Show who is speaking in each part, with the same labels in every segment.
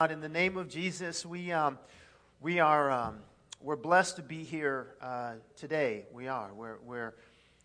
Speaker 1: In the name of Jesus, we, um, we are um, we're blessed to be here uh, today. We are. We're, we're,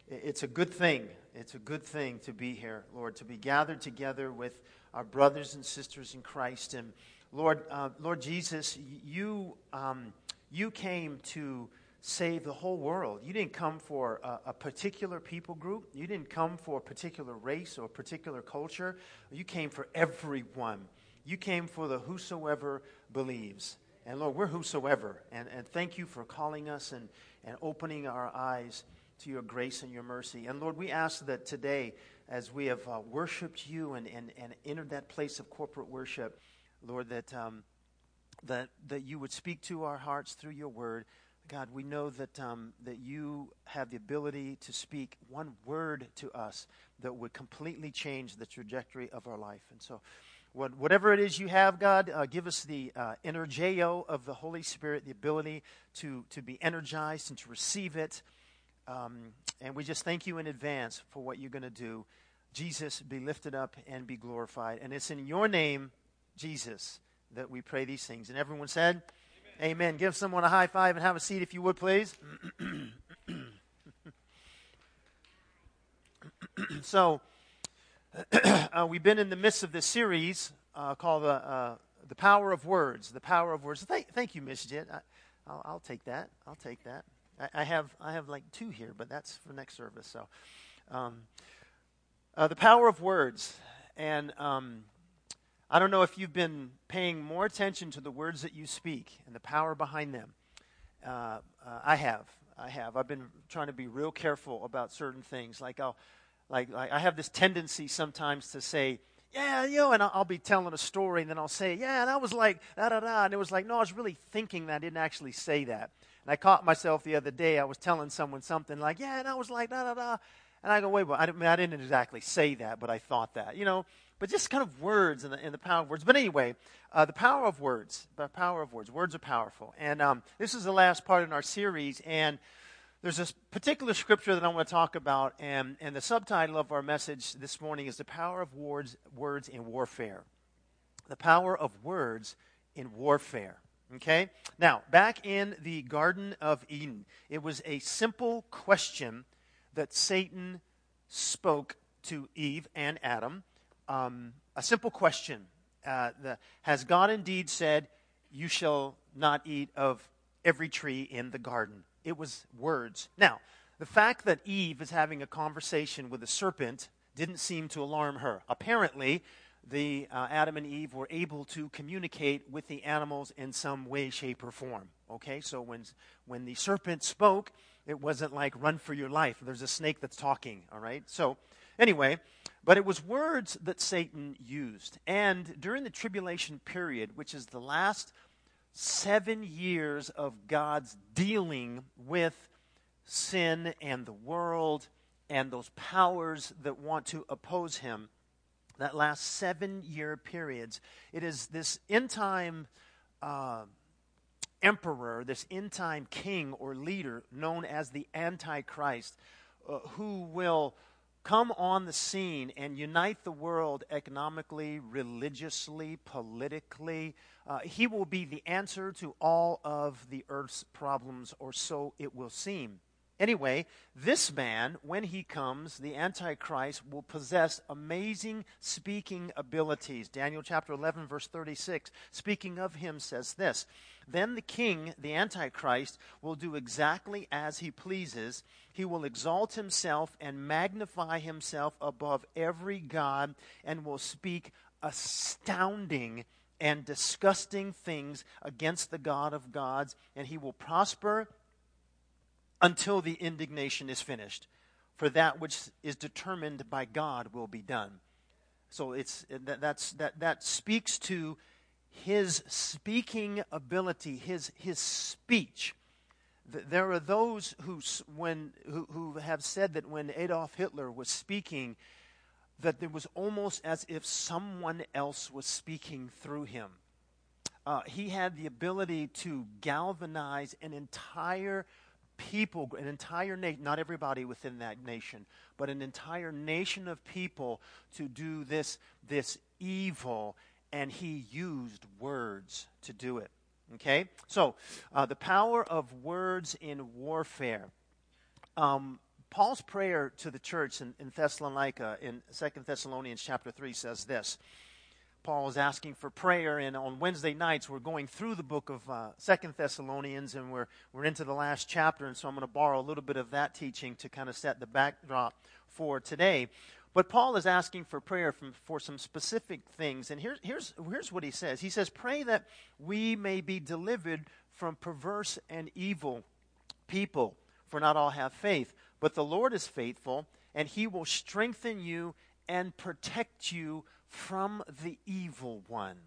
Speaker 1: it's a good thing. It's a good thing to be here, Lord, to be gathered together with our brothers and sisters in Christ. And Lord, uh, Lord Jesus, you, um, you came to save the whole world. You didn't come for a, a, particular people group. You didn't come for a particular race or a particular culture. You came for everyone. You came for the whosoever believes. And Lord, we're whosoever. And, and thank you for calling us and, and opening our eyes to your grace and your mercy. And Lord, we ask that today, as we have uh, worshiped you and, and, and entered that place of corporate worship, Lord, that, um, that, that you would speak to our hearts through your word. God, we know that, um, that you have the ability to speak one word to us that would completely change the trajectory of our life. And so, what, whatever it is you have, God, uh, give us the uh, energeo of the Holy Spirit, the ability to, to be energized and to receive it. Um, and we just thank you in advance for what you're going to do. Jesus, be lifted up and be glorified. And it's in your name, Jesus, that we pray these things. And everyone said, Amen. Amen. Give someone a high five and have a seat if you would, please. so, uh, we've been in the midst of this series uh, called the, uh, the Power of Words. The Power of Words. Thank, thank you, Miss Jit. I, will I'll take that. I'll take that. I, I, have, I have like two here, but that's for next service. So, um, uh, the power of words. And um, I don't know if you've been paying more attention to the words that you speak and the power behind them. Uh, uh, I have. I have. I've been trying to be real careful about certain things. Like I'll like, like I have this tendency sometimes to say, yeah, you know, and I'll, I'll, be telling a story, and then I'll say, yeah, and I was like, da da da, and it was like, no, I was really thinking that I didn't actually say that. And I caught myself the other day. I was telling someone something like, yeah, and I was like, da da da, and I go, wait, well, I, didn't, I didn't exactly say that, but I thought that, you know. But just kind of words and the, and the power of words. But anyway, uh, the power of words, the power of words. Words are powerful, and um, this is the last part in our series, and there's this particular scripture that I want to talk about, and, and the subtitle of our message this morning is The Power of Words, words in Warfare. The Power of Words in Warfare. Okay? Now, back in the Garden of Eden, it was a simple question that Satan spoke to Eve and Adam. Um, a simple question. Uh, the, has God indeed said, You shall not eat of every tree in the garden? It was words. Now, the fact that Eve is having a conversation with a serpent didn't seem to alarm her. Apparently, the uh, Adam and Eve were able to communicate with the animals in some way, shape, or form. Okay, so when when the serpent spoke, it wasn't like run for your life. There's a snake that's talking. All right. So anyway, but it was words that Satan used, and during the tribulation period, which is the last seven years of God's dealing with sin and the world and those powers that want to oppose him. That last seven year periods, it is this end time uh, emperor, this end time king or leader known as the Antichrist, uh, who will come on the scene and unite the world economically, religiously, politically. Uh, he will be the answer to all of the earth's problems, or so it will seem. Anyway, this man, when he comes, the Antichrist, will possess amazing speaking abilities. Daniel chapter 11, verse 36, speaking of him, says this Then the king, the Antichrist, will do exactly as he pleases. He will exalt himself and magnify himself above every god and will speak astounding and disgusting things against the God of gods, and he will prosper until the indignation is finished. For that which is determined by God will be done. So it's that, that's, that, that speaks to his speaking ability, his, his speech. There are those who, when, who, who have said that when Adolf Hitler was speaking, that it was almost as if someone else was speaking through him. Uh, he had the ability to galvanize an entire people, an entire nation, not everybody within that nation, but an entire nation of people to do this, this evil and he used words to do it. Okay? So, uh, the power of words in warfare. Um, Paul's prayer to the church in, in Thessalonica in 2 Thessalonians chapter 3 says this. Paul is asking for prayer, and on Wednesday nights we're going through the book of uh, Second Thessalonians, and we're we're into the last chapter, and so I'm going to borrow a little bit of that teaching to kind of set the backdrop for today. But Paul is asking for prayer from, for some specific things, and here's here's here's what he says. He says, "Pray that we may be delivered from perverse and evil people, for not all have faith." But the Lord is faithful, and he will strengthen you and protect you from the evil one.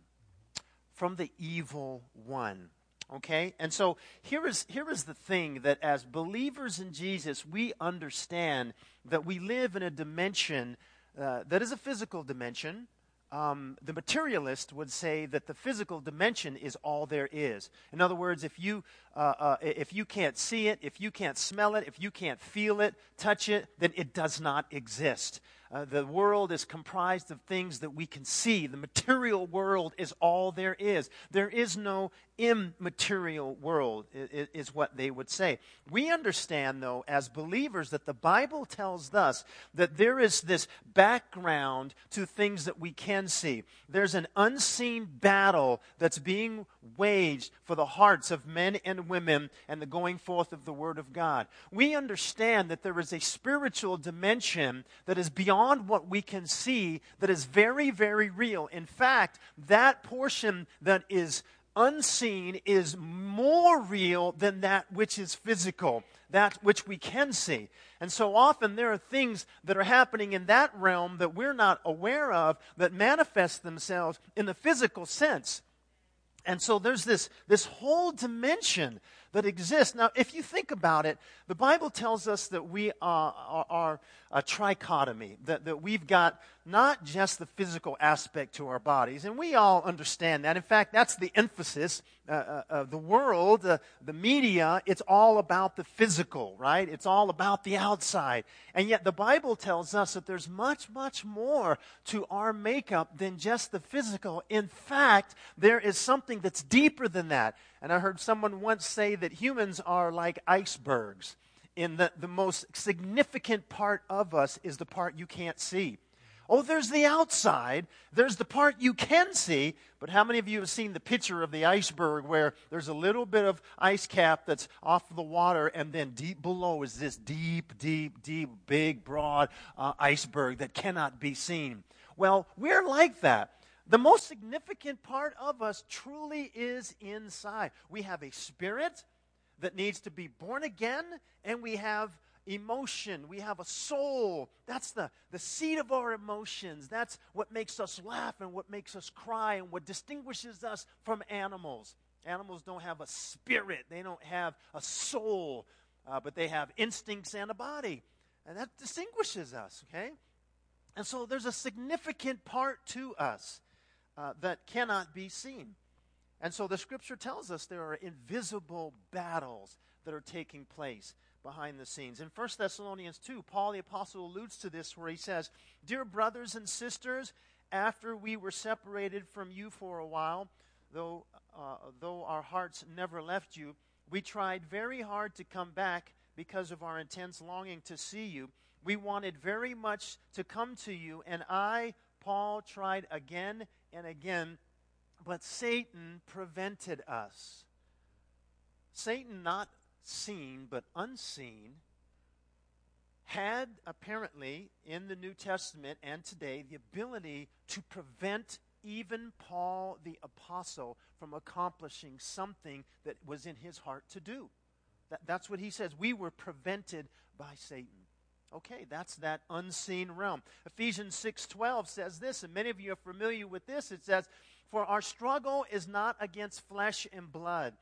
Speaker 1: From the evil one. Okay? And so here is, here is the thing that as believers in Jesus, we understand that we live in a dimension uh, that is a physical dimension, um, the materialist would say that the physical dimension is all there is. In other words, if you, uh, uh, if you can't see it, if you can't smell it, if you can't feel it, touch it, then it does not exist. Uh, the world is comprised of things that we can see. The material world is all there is. There is no immaterial world, is, is what they would say. We understand, though, as believers, that the Bible tells us that there is this background to things that we can see. There's an unseen battle that's being waged for the hearts of men and women and the going forth of the Word of God. We understand that there is a spiritual dimension that is beyond what we can see, that is very, very real. In fact, that portion that is unseen is more real than that which is physical, that which we can see. And so often there are things that are happening in that realm that we're not aware of that manifest themselves in the physical sense. And so there's this, this whole dimension that exists. Now, if you think about it, the Bible tells us that we are, are, are a trichotomy, that, that we've got not just the physical aspect to our bodies, and we all understand that. In fact, that's the emphasis uh, uh, of the world, uh, the media, it's all about the physical, right? It's all about the outside. And yet the Bible tells us that there's much, much more to our makeup than just the physical. In fact, there is something that's deeper than that. And I heard someone once say that humans are like icebergs, in that the most significant part of us is the part you can't see. Oh, there's the outside. There's the part you can see. But how many of you have seen the picture of the iceberg where there's a little bit of ice cap that's off the water, and then deep below is this deep, deep, deep, big, broad uh, iceberg that cannot be seen? Well, we're like that. The most significant part of us truly is inside. We have a spirit that needs to be born again, and we have emotion. We have a soul. That's the, the seat of our emotions. That's what makes us laugh and what makes us cry and what distinguishes us from animals. Animals don't have a spirit, they don't have a soul, uh, but they have instincts and a body. And that distinguishes us, okay? And so there's a significant part to us uh, that cannot be seen. And so the scripture tells us there are invisible battles that are taking place behind the scenes. In 1 Thessalonians 2, Paul the Apostle alludes to this where he says, Dear brothers and sisters, after we were separated from you for a while, though, uh, though our hearts never left you, we tried very hard to come back because of our intense longing to see you. We wanted very much to come to you, and I, Paul, tried again and again, but Satan prevented us. Satan not seen but unseen, had apparently in the New Testament and today the ability to prevent even Paul the Apostle from accomplishing something that was in his heart to do. That, that's what he says. We were prevented by Satan. Okay, that's that unseen realm. Ephesians 6:12 says this, and many of you are familiar with this. It says, "For our struggle is not against flesh and blood,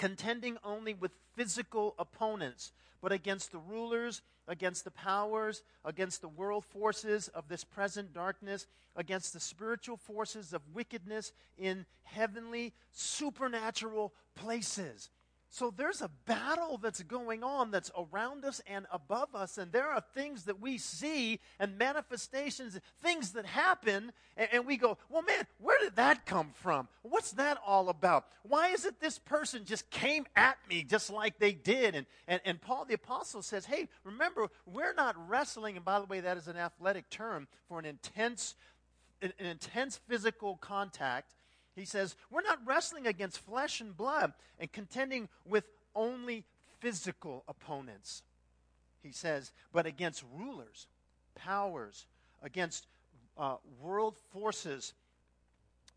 Speaker 1: contending only with physical opponents, but against the rulers, against the powers, against the world forces of this present darkness, against the spiritual forces of wickedness in heavenly, supernatural places. So there's a battle that's going on that's around us and above us, and there are things that we see and manifestations, things that happen, and, and, we go, well, man, where did that come from? What's that all about? Why is it this person just came at me just like they did? And, and, and Paul the Apostle says, hey, remember, we're not wrestling, and by the way, that is an athletic term for an intense, an, an intense physical contact he says, We're not wrestling against flesh and blood and contending with only physical opponents. He says, but against rulers, powers, against uh, world forces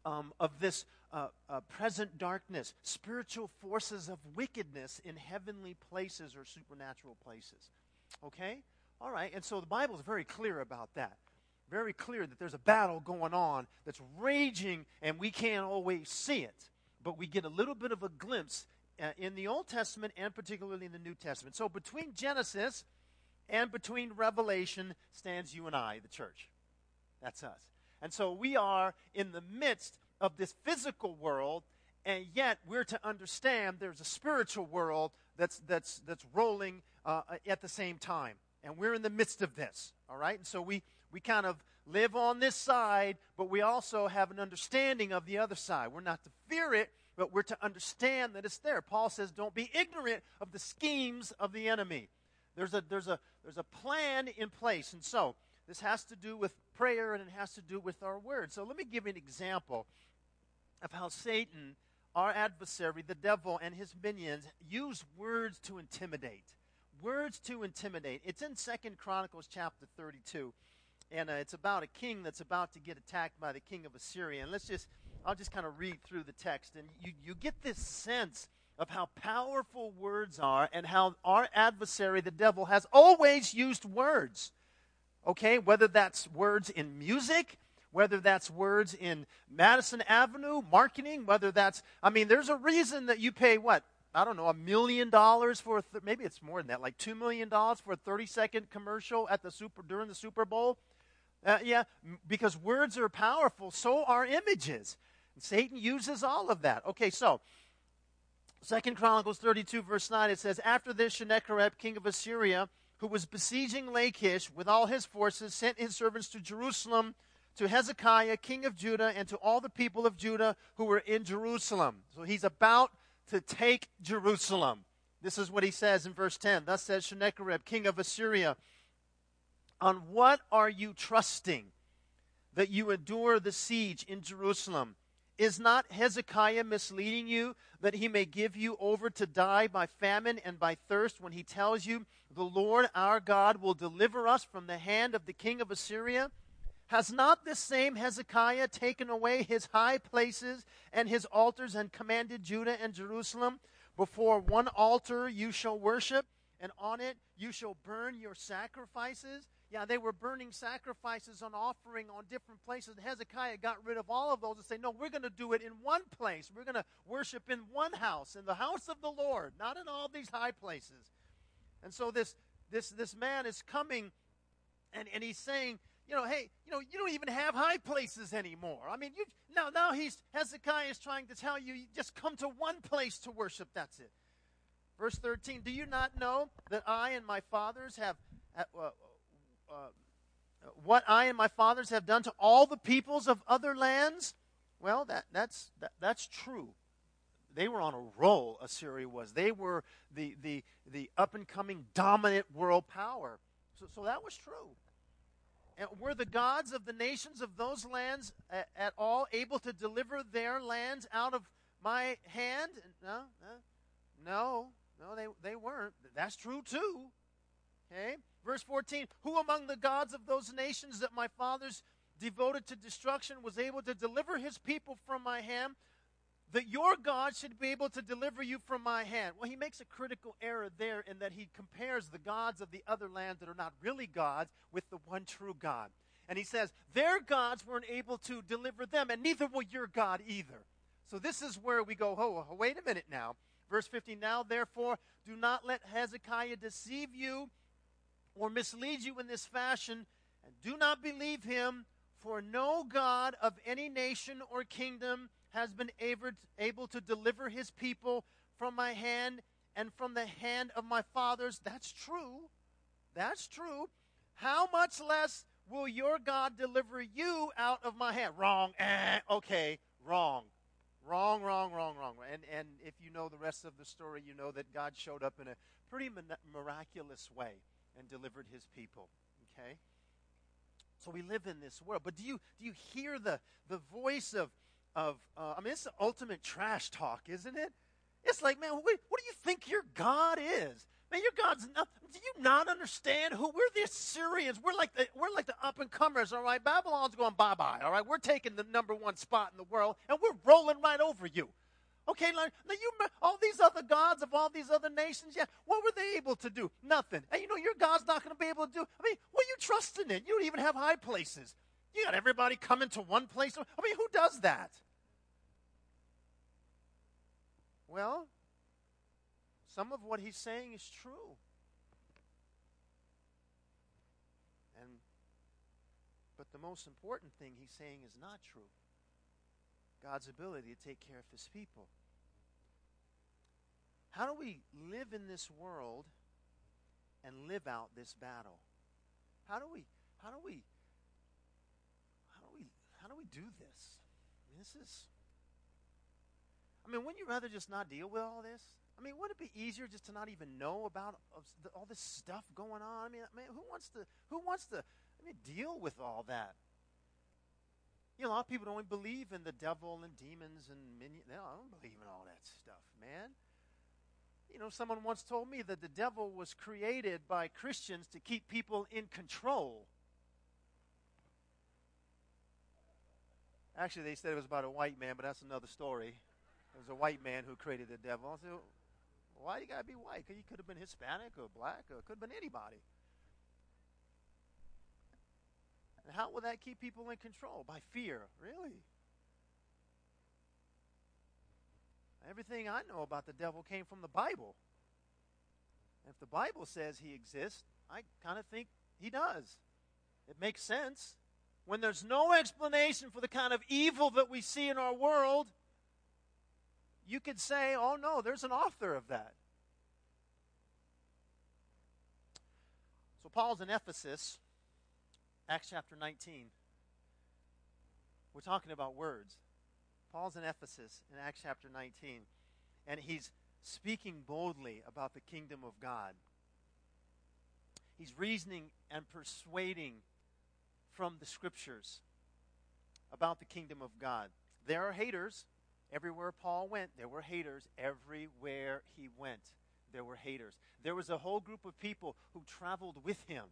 Speaker 1: um, of this uh, uh, present darkness, spiritual forces of wickedness in heavenly places or supernatural places. Okay? All right, and so the Bible is very clear about that very clear that there's a battle going on that's raging and we can't always see it. But we get a little bit of a glimpse uh, in the Old Testament and particularly in the New Testament. So between Genesis and between Revelation stands you and I, the church. That's us. And so we are in the midst of this physical world, and yet we're to understand there's a spiritual world that's, that's, that's rolling uh, at the same time. And we're in the midst of this, all right? And so we, we kind of live on this side, but we also have an understanding of the other side. We're not to fear it, but we're to understand that it's there. Paul says, don't be ignorant of the schemes of the enemy. There's a, there's a, there's a plan in place. And so, this has to do with prayer and it has to do with our words. So, let me give you an example of how Satan, our adversary, the devil, and his minions use words to intimidate. Words to intimidate. It's in Second Chronicles chapter 32 and uh, it's about a king that's about to get attacked by the king of Assyria. And let's just, I'll just kind of read through the text, and you, you get this sense of how powerful words are and how our adversary, the devil, has always used words. Okay, whether that's words in music, whether that's words in Madison Avenue marketing, whether that's, I mean, there's a reason that you pay what? I don't know, a million dollars for, th- maybe it's more than that, like $2 million for a 30 second commercial at the super, during the Super Bowl. Uh, yeah, because words are powerful, so are images. And Satan uses all of that. Okay, so Second Chronicles 32, verse 9, it says, After this, Sennacherib, king of Assyria, who was besieging Lachish with all his forces, sent his servants to Jerusalem, to Hezekiah, king of Judah, and to all the people of Judah who were in Jerusalem. So he's about to take Jerusalem. This is what he says in verse 10. Thus says Sennacherib, king of Assyria, on what are you trusting that you endure the siege in Jerusalem? Is not Hezekiah misleading you that he may give you over to die by famine and by thirst when he tells you, The Lord our God will deliver us from the hand of the king of Assyria? Has not this same Hezekiah taken away his high places and his altars and commanded Judah and Jerusalem? Before one altar you shall worship, and on it you shall burn your sacrifices? Yeah, they were burning sacrifices on offering on different places. Hezekiah got rid of all of those and say, No, we're going to do it in one place. We're going to worship in one house, in the house of the Lord, not in all these high places. And so this this this man is coming and, and he's saying, you know, hey, you know, you don't even have high places anymore. I mean, you now now he's Hezekiah is trying to tell you, you just come to one place to worship. That's it. Verse 13, do you not know that I and my fathers have, uh, uh, what I and my fathers have done to all the peoples of other lands? Well, that, that's, that, that's true. They were on a roll, Assyria was. They were the, the, the up and coming dominant world power. So, so that was true. Were the gods of the nations of those lands at, at all able to deliver their lands out of my hand? No, no, no, no they, they weren't. That's true too. Okay? Verse 14 Who among the gods of those nations that my fathers devoted to destruction was able to deliver his people from my hand? That your God should be able to deliver you from my hand. Well, he makes a critical error there in that he compares the gods of the other lands that are not really gods with the one true God. And he says, Their gods weren't able to deliver them, and neither will your God either. So this is where we go, oh, wait a minute now. Verse 15 Now, therefore, do not let Hezekiah deceive you or mislead you in this fashion, and do not believe him, for no God of any nation or kingdom has been able to deliver his people from my hand and from the hand of my fathers. That's true. That's true. How much less will your God deliver you out of my hand? Wrong. Eh, okay, wrong. Wrong, wrong, wrong, wrong. And, and if you know the rest of the story, you know that God showed up in a pretty miraculous way and delivered his people. Okay? So we live in this world. But do you, do you hear the, the voice of, of uh, I mean, it's the ultimate trash talk, isn't it? It's like, man, what, what do you think your God is? Man, your God's not, do you not understand who we're the Assyrians? We're like the we're like the up and comers, all right? Babylon's going bye bye, all right? We're taking the number one spot in the world, and we're rolling right over you. Okay, now you all these other gods of all these other nations, yeah, what were they able to do? Nothing. And you know your God's not going to be able to do. I mean, what are you trusting in? You don't even have high places. You got everybody coming to one place. I mean, who does that? Well, some of what he's saying is true. And but the most important thing he's saying is not true. God's ability to take care of his people. How do we live in this world and live out this battle? How do we how do we how do we how do we do this? I mean, this is I mean, wouldn't you rather just not deal with all this? I mean, would it be easier just to not even know about all this stuff going on? I mean, man, who wants to who wants to I mean, deal with all that? You know, a lot of people don't believe in the devil and demons and minions. They don't believe in all that stuff, man. You know, someone once told me that the devil was created by Christians to keep people in control. Actually, they said it was about a white man, but that's another story. It was a white man who created the devil. I said, why you gotta be white? He could have been Hispanic or black or could have been anybody. And how will that keep people in control? By fear, really. Everything I know about the devil came from the Bible. if the Bible says he exists, I kind of think he does. It makes sense. When there's no explanation for the kind of evil that we see in our world, you could say, oh no, there's an author of that. So Paul's in Ephesus, Acts chapter 19. We're talking about words. Paul's in Ephesus in Acts chapter 19, and he's speaking boldly about the kingdom of God. He's reasoning and persuading from the scriptures about the kingdom of God. There are haters. Everywhere Paul went, there were haters. Everywhere he went, there were haters. There was a whole group of people who traveled with him,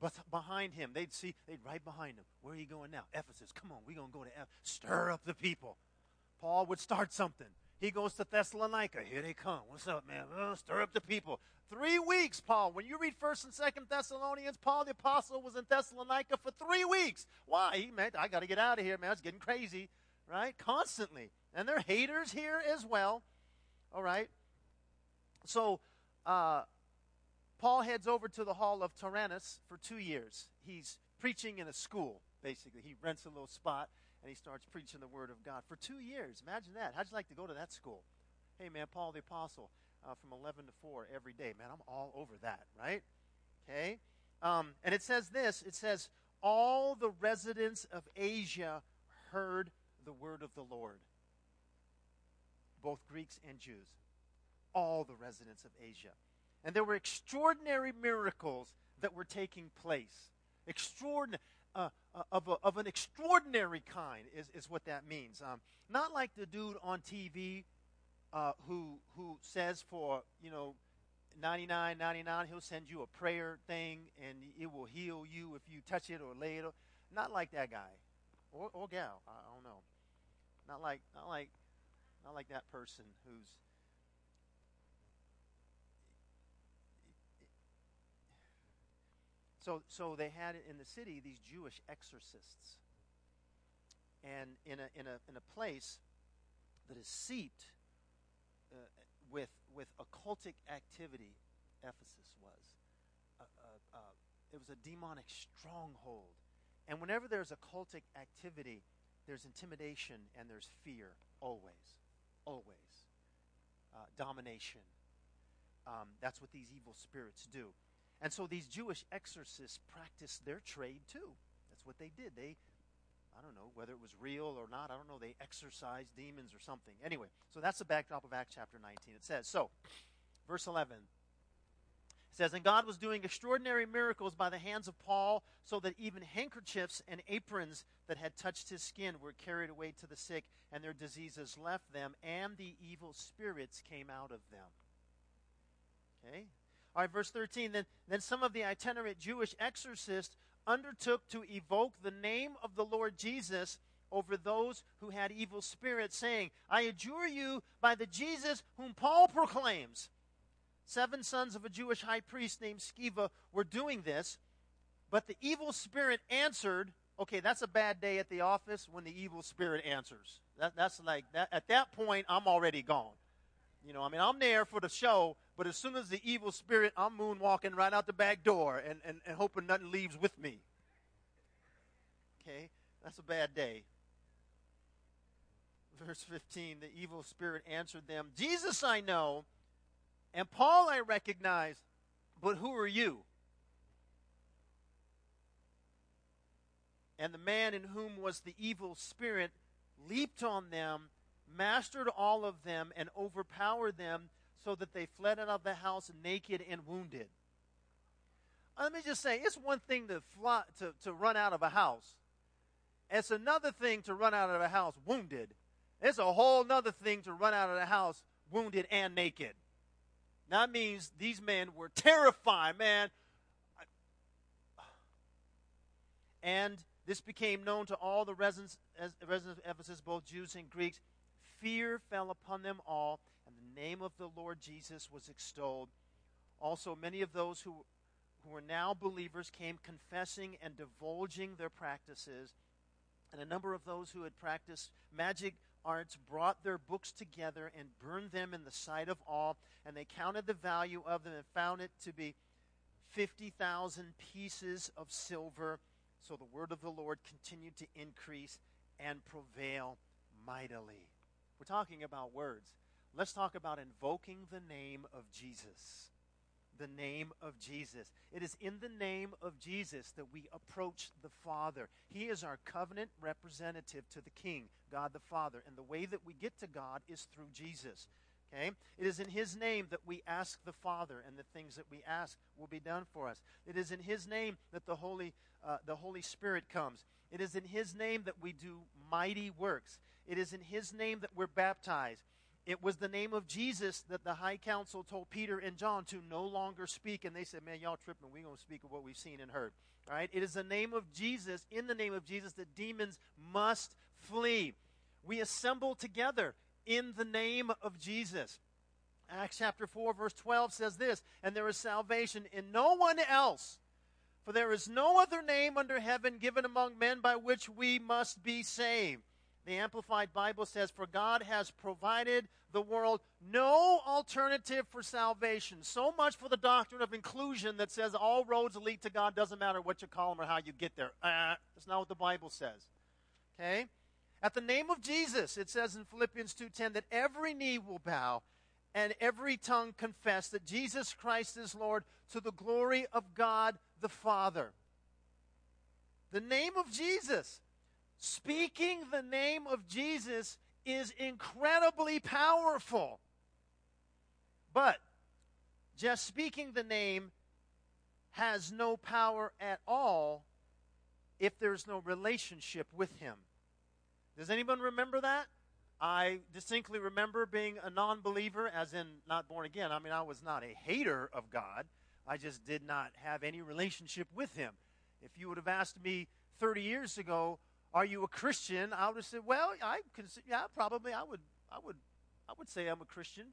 Speaker 1: but behind him. They'd see, they'd right behind him. Where are you going now? Ephesus. Come on, we're going to go to Ephesus. Stir up the people. Paul would start something. He goes to Thessalonica. Here they come. What's up, man? Oh, stir up the people. Three weeks, Paul. When you read First and Second Thessalonians, Paul the apostle was in Thessalonica for three weeks. Why? He meant I got to get out of here, man. It's getting crazy, right? Constantly. And they're haters here as well. All right. So uh, Paul heads over to the hall of Tyrannus for two years. He's preaching in a school, basically. He rents a little spot and he starts preaching the word of God for two years. Imagine that. How'd you like to go to that school? Hey, man, Paul the Apostle uh, from 11 to 4 every day. Man, I'm all over that, right? Okay. Um, and it says this it says, All the residents of Asia heard the word of the Lord both Greeks and Jews, all the residents of Asia. And there were extraordinary miracles that were taking place. Extraordinary. Uh, uh, of, a, of an extraordinary kind is, is what that means. Um, not like the dude on TV uh, who who says for you know 99 99 he'll send you a prayer thing and it will heal you if you touch it or lay it. Not like that guy or, or gal. I don't know. Not like not like not like that person who's So, so they had in the city these Jewish exorcists. And in a, in a, in a place that is seeped uh, with, with occultic activity, Ephesus was. Uh, uh, uh it was a demonic stronghold. And whenever there's occultic activity, there's intimidation and there's fear, always always. Uh, domination. Um, that's what these evil spirits do. And so these Jewish exorcists practiced their trade too. That's what they did. They, I don't know whether it was real or not, I don't know, they exorcised demons or something. Anyway, so that's the backdrop of Acts chapter 19. It says, so, verse 11 it says, And God was doing extraordinary miracles by the hands of Paul, so that even handkerchiefs and aprons that had touched his skin were carried away to the sick, and their diseases left them, and the evil spirits came out of them. Okay? All right, verse 13. Then, then some of the itinerant Jewish exorcists undertook to evoke the name of the Lord Jesus over those who had evil spirits, saying, I adjure you by the Jesus whom Paul proclaims. Seven sons of a Jewish high priest named Sceva were doing this, but the evil spirit answered. Okay, that's a bad day at the office when the evil spirit answers. That, that's like that. At that point, I'm already gone. You know, I mean, I'm there for the show, but as soon as the evil spirit, I'm moonwalking right out the back door and, and, and hoping nothing leaves with me. Okay, that's a bad day. Verse 15 the evil spirit answered them, Jesus I know, and Paul I recognize, but who are you? And the man in whom was the evil spirit leaped on them, mastered all of them, and overpowered them, so that they fled out of the house naked and wounded. Uh, let me just say, it's one thing to, fly, to, to run out of a house. It's another thing to run out of a house wounded. It's a whole other thing to run out of the house wounded and naked. That means these men were terrified, man. And this became known to all the residents, residents of Ephesus, both Jews and Greeks. Fear fell upon them all, and the name of the Lord Jesus was extolled. Also, many of those who, who were now believers came confessing and divulging their practices. And a number of those who had practiced magic arts brought their books together and burned them in the sight of all, and they counted the value of them and found it to be 50,000 pieces of silver. So the word of the Lord continued to increase and prevail mightily. We're talking about words. Let's talk about invoking the name of Jesus the name of Jesus. It is in the name of Jesus that we approach the Father. He is our covenant representative to the King, God the Father. And the way that we get to God is through Jesus. Okay? It is in His name that we ask the Father, and the things that we ask will be done for us. It is in His name that the Holy, uh, the Holy Spirit comes. It is in His name that we do mighty works. It is in His name that we're baptized. It was the name of Jesus that the high council told Peter and John to no longer speak. And they said, Man, y'all tripping. We're going to speak of what we've seen and heard. All right? It is the name of Jesus, in the name of Jesus, that demons must flee. We assemble together in the name of Jesus. Acts chapter 4, verse 12 says this And there is salvation in no one else, for there is no other name under heaven given among men by which we must be saved. The Amplified Bible says, For God has provided the world no alternative for salvation. So much for the doctrine of inclusion that says all roads lead to God, doesn't matter what you call them or how you get there. Uh, that's not what the Bible says. Okay? At the name of Jesus, it says in Philippians 2:10 that every knee will bow and every tongue confess that Jesus Christ is Lord to the glory of God the Father. The name of Jesus Speaking the name of Jesus is incredibly powerful. But just speaking the name has no power at all if there's no relationship with Him. Does anyone remember that? I distinctly remember being a non believer, as in not born again. I mean, I was not a hater of God, I just did not have any relationship with Him. If you would have asked me 30 years ago, are you a Christian? I would said, well, I consider, yeah, probably I would, I would, I would say I'm a Christian.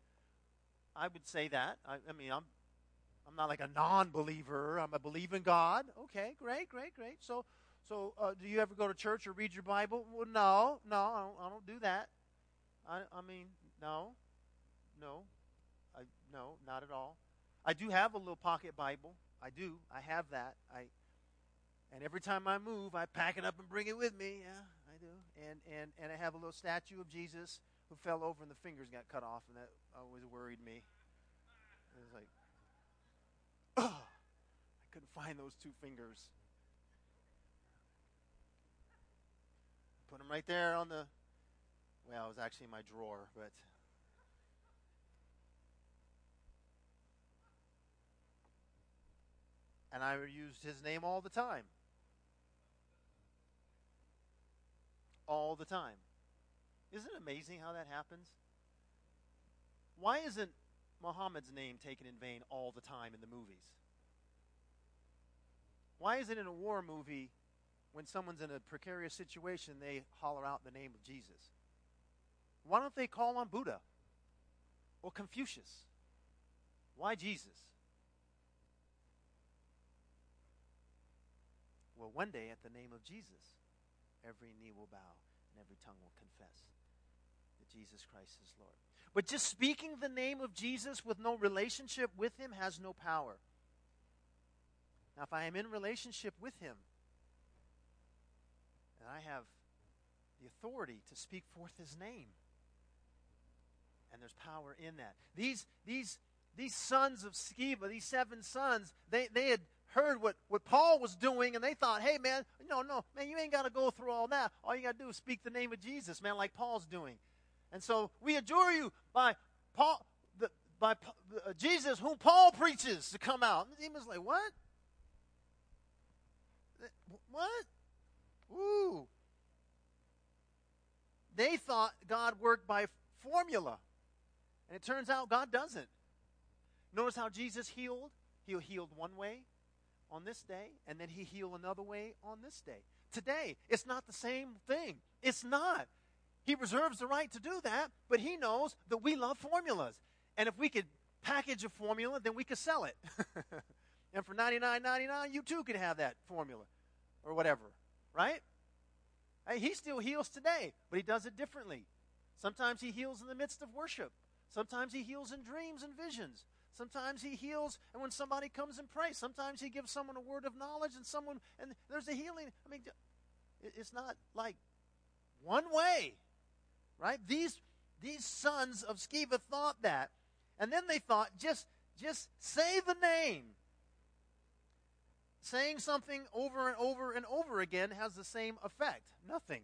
Speaker 1: I would say that. I, I mean, I'm, I'm not like a non-believer. I'm a believer in God. Okay, great, great, great. So, so uh, do you ever go to church or read your Bible? Well, no, no, I don't, I don't do that. I, I mean, no, no, I, no, not at all. I do have a little pocket Bible. I do. I have that. I, and every time I move, I pack it up and bring it with me. Yeah, I do. And, and, and I have a little statue of Jesus who fell over and the fingers got cut off, and that always worried me. It was like, oh, I couldn't find those two fingers. Put them right there on the. Well, it was actually in my drawer, but. And I used his name all the time. All the time. Isn't it amazing how that happens? Why isn't Muhammad's name taken in vain all the time in the movies? Why is it in a war movie when someone's in a precarious situation they holler out the name of Jesus? Why don't they call on Buddha or Confucius? Why Jesus? Well, one day at the name of Jesus, every knee will bow and every tongue will confess that Jesus Christ is Lord. But just speaking the name of Jesus with no relationship with him has no power. Now, if I am in relationship with him, and I have the authority to speak forth his name, and there's power in that. These, these, these sons of Sceva, these seven sons, they, they had heard what, what Paul was doing and they thought, hey, man, no, no, man, you ain't got to go through all that. All you got to do is speak the name of Jesus, man, like Paul's doing. And so we adjure you by Paul, the, by uh, Jesus, whom Paul preaches, to come out. And the demon's like, what? What? Ooh. They thought God worked by formula. And it turns out God doesn't. Notice how Jesus healed? He healed one way, on this day, and then he heal another way on this day. Today, it's not the same thing. It's not. He reserves the right to do that, but he knows that we love formulas. And if we could package a formula, then we could sell it. and for $99.99, you too could have that formula or whatever, right? Hey, he still heals today, but he does it differently. Sometimes he heals in the midst of worship. Sometimes he heals in dreams and visions. Sometimes he heals, and when somebody comes and prays, sometimes he gives someone a word of knowledge, and someone, and there's a healing. I mean, it's not like one way, right? These these sons of Sceva thought that, and then they thought just just say the name. Saying something over and over and over again has the same effect. Nothing.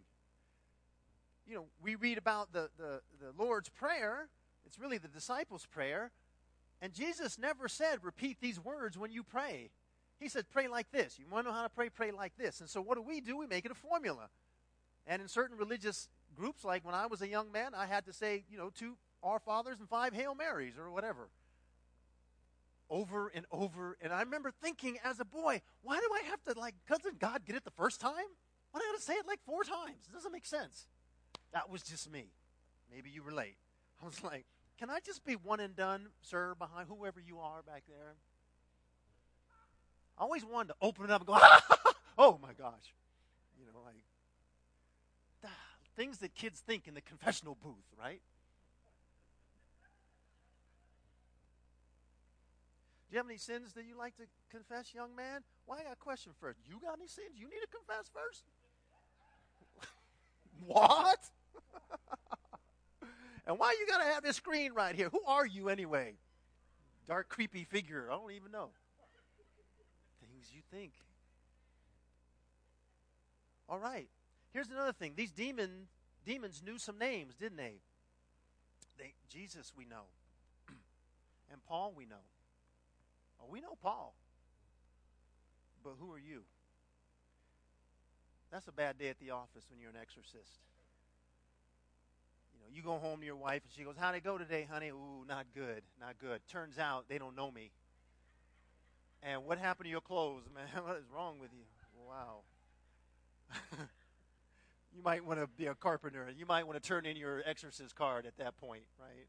Speaker 1: You know, we read about the, the, the Lord's Prayer. It's really the disciples' prayer and Jesus never said, repeat these words when you pray. He said, pray like this. You want to know how to pray? Pray like this. And so what do we do? We make it a formula. And in certain religious groups, like when I was a young man, I had to say, you know, two Our Fathers and five Hail Marys or whatever. Over and over. And I remember thinking as a boy, why do I have to, like, doesn't God get it the first time? Why do I have to say it like four times? It doesn't make sense. That was just me. Maybe you relate. I was like, can I just be one and done, sir, behind whoever you are back there? I always wanted to open it up and go, oh my gosh. You know, like things that kids think in the confessional booth, right? Do you have any sins that you like to confess, young man? Well, I got a question first. You got any sins you need to confess first? what? And why you got to have this screen right here? Who are you anyway? Dark, creepy figure. I don't even know. Things you think. All right. Here's another thing. These demon demons knew some names, didn't they? They Jesus we know. and Paul we know. Oh, we know Paul. But who are you? That's a bad day at the office when you're an exorcist know, you go home to your wife and she goes, How'd it go today, honey? Ooh, not good, not good. Turns out they don't know me. And what happened to your clothes, man? what is wrong with you? Wow. you might want to be a carpenter. You might want to turn in your exorcist card at that point, right?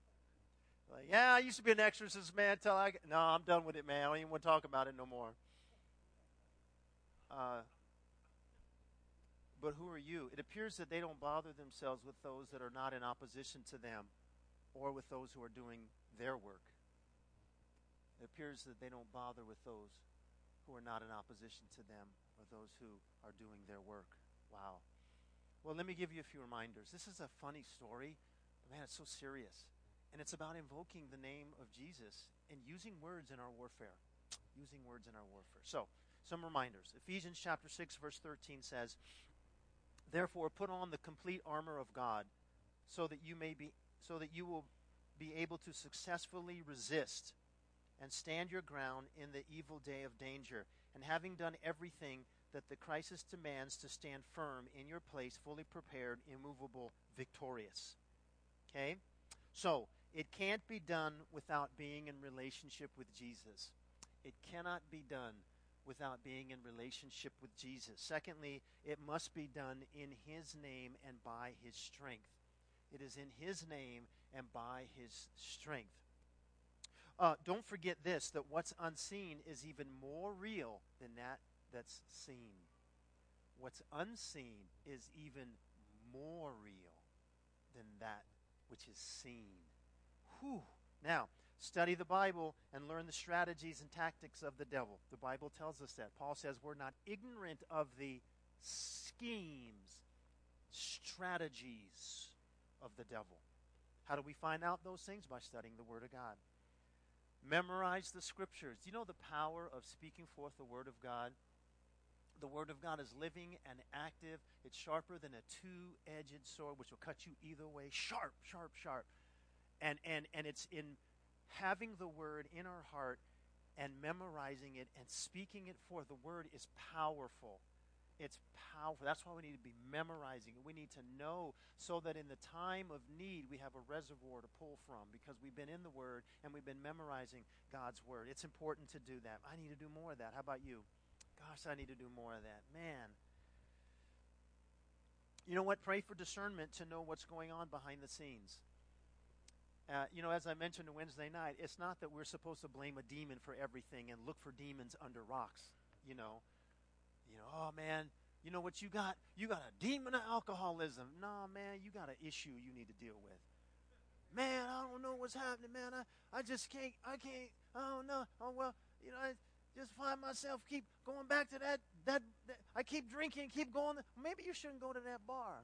Speaker 1: Like, yeah, I used to be an exorcist, man. Till I, no, I'm done with it, man. I don't even want to talk about it no more. Uh, but who are you? It appears that they don't bother themselves with those that are not in opposition to them or with those who are doing their work. It appears that they don't bother with those who are not in opposition to them or those who are doing their work. Wow. Well, let me give you a few reminders. This is a funny story, but Man, it's so serious. And it's about invoking the name of Jesus and using words in our warfare. Using words in our warfare. So, some reminders. Ephesians chapter 6 verse 13 says, "Therefore put on the complete armor of God, so that you may be so that you will be able to successfully resist and stand your ground in the evil day of danger, and having done everything that the crisis demands to stand firm in your place, fully prepared, immovable, victorious." Okay? So, it can't be done without being in relationship with Jesus. It cannot be done without being in relationship with Jesus. Secondly, it must be done in His name and by His strength. It is in His name and by His strength. Uh, don't forget this that what's unseen is even more real than that that's seen. What's unseen is even more real than that which is seen. Whew. Now, study the Bible and learn the strategies and tactics of the devil. The Bible tells us that. Paul says we're not ignorant of the schemes, strategies of the devil. How do we find out those things? By studying the Word of God. Memorize the Scriptures. Do you know the power of speaking forth the Word of God? The Word of God is living and active. It's sharper than a two edged sword, which will cut you either way. Sharp, sharp, sharp. And, and, and it's in having the word in our heart and memorizing it and speaking it forth. The word is powerful. It's powerful. That's why we need to be memorizing it. We need to know so that in the time of need we have a reservoir to pull from because we've been in the Word and we've been memorizing God's Word. It's important to do that. I need to do more of that. How about you? Gosh, I need to do more of that. Man. You know what? Pray for discernment to know what's going on behind the scenes. Uh, you know, as I mentioned on Wednesday night, it's not that we're supposed to blame a demon for everything and look for demons under rocks. You know, you know, oh man, you know what you got? You got a demon of alcoholism. No, man, you got an issue you need to deal with. Man, I don't know what's happening, man. I, I just can't, I can't, I don't know. Oh, well, you know, I just find myself keep going back to that, that, that I keep drinking, keep going. Maybe you shouldn't go to that bar.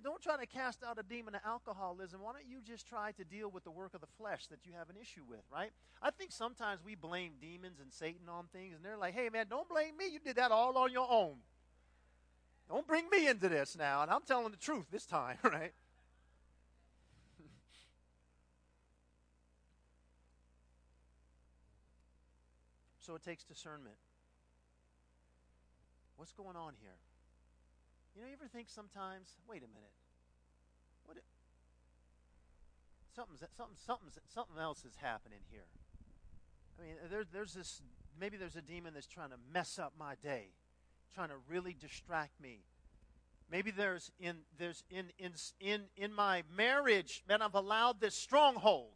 Speaker 1: Don't try to cast out a demon of alcoholism. Why don't you just try to deal with the work of the flesh that you have an issue with, right? I think sometimes we blame demons and Satan on things, and they're like, hey, man, don't blame me. You did that all on your own. Don't bring me into this now. And I'm telling the truth this time, right? so it takes discernment. What's going on here? You know, you ever think sometimes, wait a minute, what? Something's something something something else is happening here. I mean, there, there's this maybe there's a demon that's trying to mess up my day, trying to really distract me. Maybe there's in there's in in in in my marriage, man, I've allowed this stronghold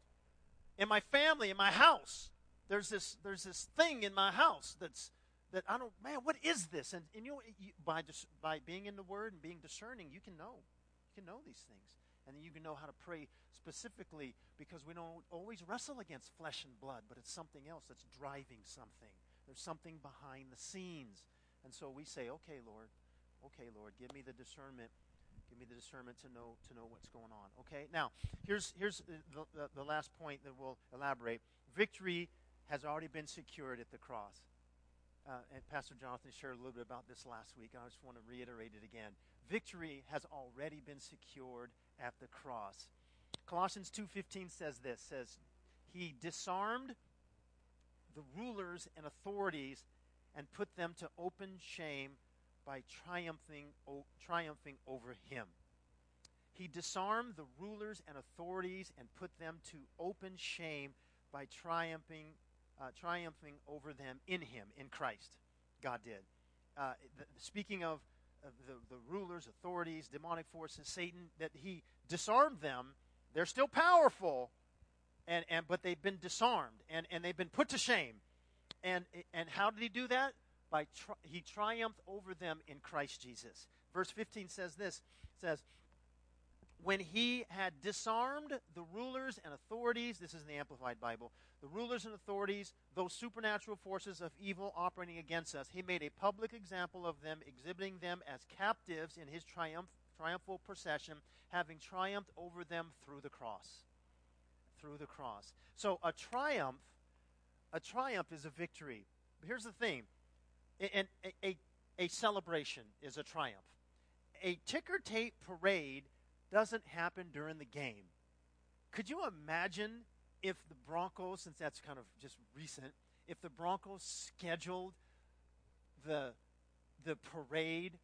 Speaker 1: in my family, in my house. There's this there's this thing in my house that's that I don't, man, what is this? And, and you know, you, by, dis, by being in the Word and being discerning, you can know. You can know these things. And then you can know how to pray specifically because we don't always wrestle against flesh and blood, but it's something else that's driving something. There's something behind the scenes. And so we say, okay, Lord, okay, Lord, give me the discernment. Give me the discernment to know to know what's going on. Okay. Now, here's here's the, the, the last point that we'll elaborate. Victory has already been secured at the cross uh, and Pastor Jonathan shared a little bit about this last week. and I just want to reiterate it again. Victory has already been secured at the cross. Colossians 2:15 says this says he disarmed the rulers and authorities and put them to open shame by triumphing o- triumphing over him. He disarmed the rulers and authorities and put them to open shame by triumphing uh, triumphing over them in Him, in Christ. God did. Uh, the, speaking of, of the, the rulers, authorities, demonic forces, Satan, that He disarmed them. They're still powerful, and, and but they've been disarmed and, and they've been put to shame. And, and how did He do that? By tri- He triumphed over them in Christ Jesus. Verse 15 says this says, when he had disarmed the rulers and authorities, this is in the Amplified Bible, the rulers and authorities, those supernatural forces of evil operating against us, he made a public example of them, exhibiting them as captives in his triumph, triumphal procession, having triumphed over them through the cross. Through the cross. So a triumph, a triumph is a victory. But here's the thing. And a, a, a celebration is a triumph. A ticker tape parade doesn't happen during the game. Could you imagine if the Broncos, since that's kind of just recent, if the Broncos scheduled the the parade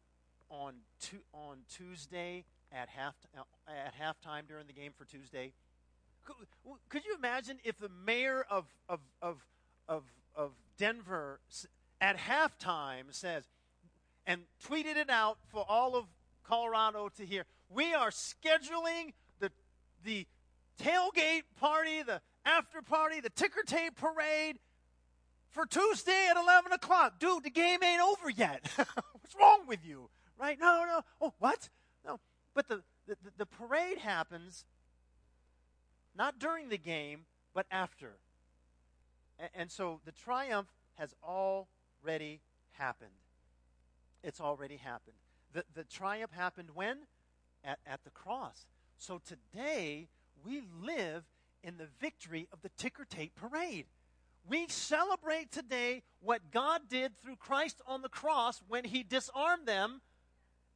Speaker 1: on tu- on Tuesday at half at halftime during the game for Tuesday. Could, could you imagine if the mayor of of of of, of Denver at halftime says and tweeted it out for all of Colorado to hear. we are scheduling the the tailgate party, the after party, the ticker tape parade for Tuesday at 11 o'clock. Dude, the game ain't over yet. What's wrong with you? Right? No, no. Oh, what? No. But the, the, the parade happens not during the game, but after. And, and so the triumph has already happened. It's already happened. The, the triumph happened when? At, at the cross. So today, we live in the victory of the ticker tape parade. We celebrate today what God did through Christ on the cross when he disarmed them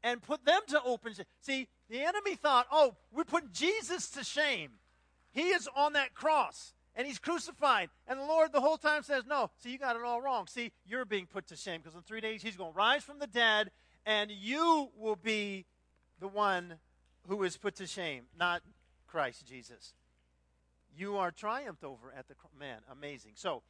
Speaker 1: and put them to open shame. See, the enemy thought, oh, we're putting Jesus to shame. He is on that cross and he's crucified. And the Lord the whole time says, no, see, you got it all wrong. See, you're being put to shame because in three days he's going to rise from the dead and you will be the one who is put to shame, not Christ Jesus. You are triumphed over at the man amazing. So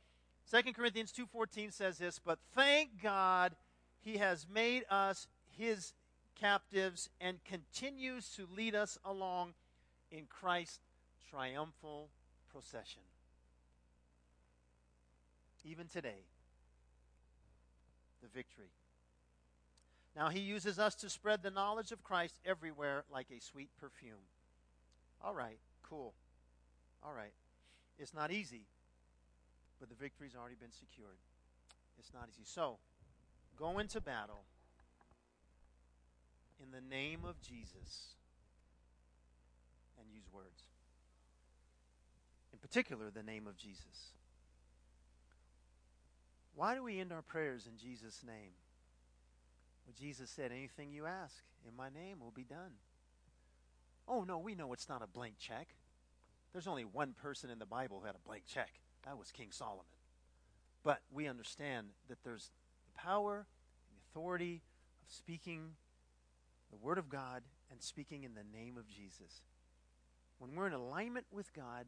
Speaker 1: 2 corinthians 2.14 says this but thank god he has made us his captives and continues to lead us along in christ's triumphal procession. Even today the victory now he uses us to spread the knowledge of christ everywhere like a sweet perfume all right cool all right. It's not easy, but the victory's already been secured. It's not easy. So, go into battle in the name of Jesus and use words. In particular, the name of Jesus. Why do we end our prayers in Jesus' name? Well, Jesus said, Anything you ask in my name will be done. Oh, no, we know it's not a blank check. There's only one person in the Bible who had a blank check. That was King Solomon. But we understand that there's the power and the authority of speaking the Word of God and speaking in the name of Jesus. When we're in alignment with God,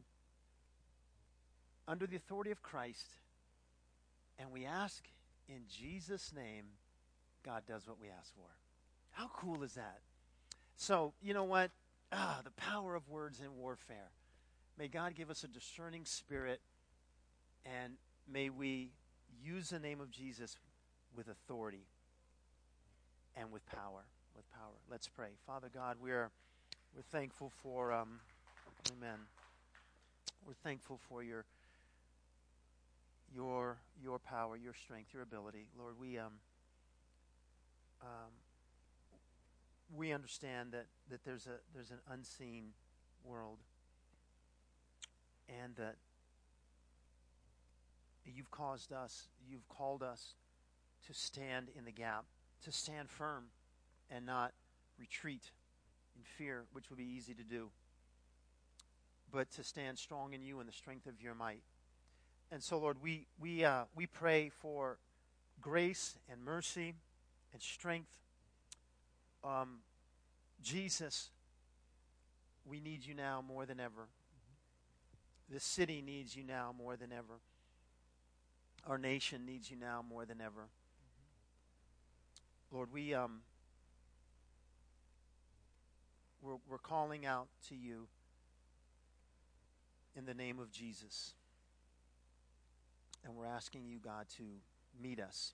Speaker 1: under the authority of Christ, and we ask in Jesus' name, God does what we ask for. How cool is that? So, you know what? Ah, the power of words in warfare. May God give us a discerning spirit, and may we use the name of Jesus with authority and with power. With power. Let's pray. Father God, we're we're thankful for um, Amen. We're thankful for your your your power, your strength, your ability, Lord. We um, um, we understand that, that there's a there's an unseen world and that you've caused us, you've called us to stand in the gap, to stand firm and not retreat in fear, which would be easy to do, but to stand strong in you and the strength of your might. And so, Lord, we, we, uh, we pray for grace and mercy and strength. Um, Jesus, we need you now more than ever. This city needs you now more than ever. Our nation needs you now more than ever. Lord, we um, we're, we're calling out to you in the name of Jesus. And we're asking you, God, to meet us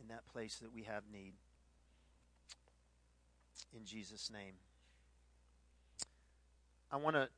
Speaker 1: in that place that we have need. In Jesus' name. I want to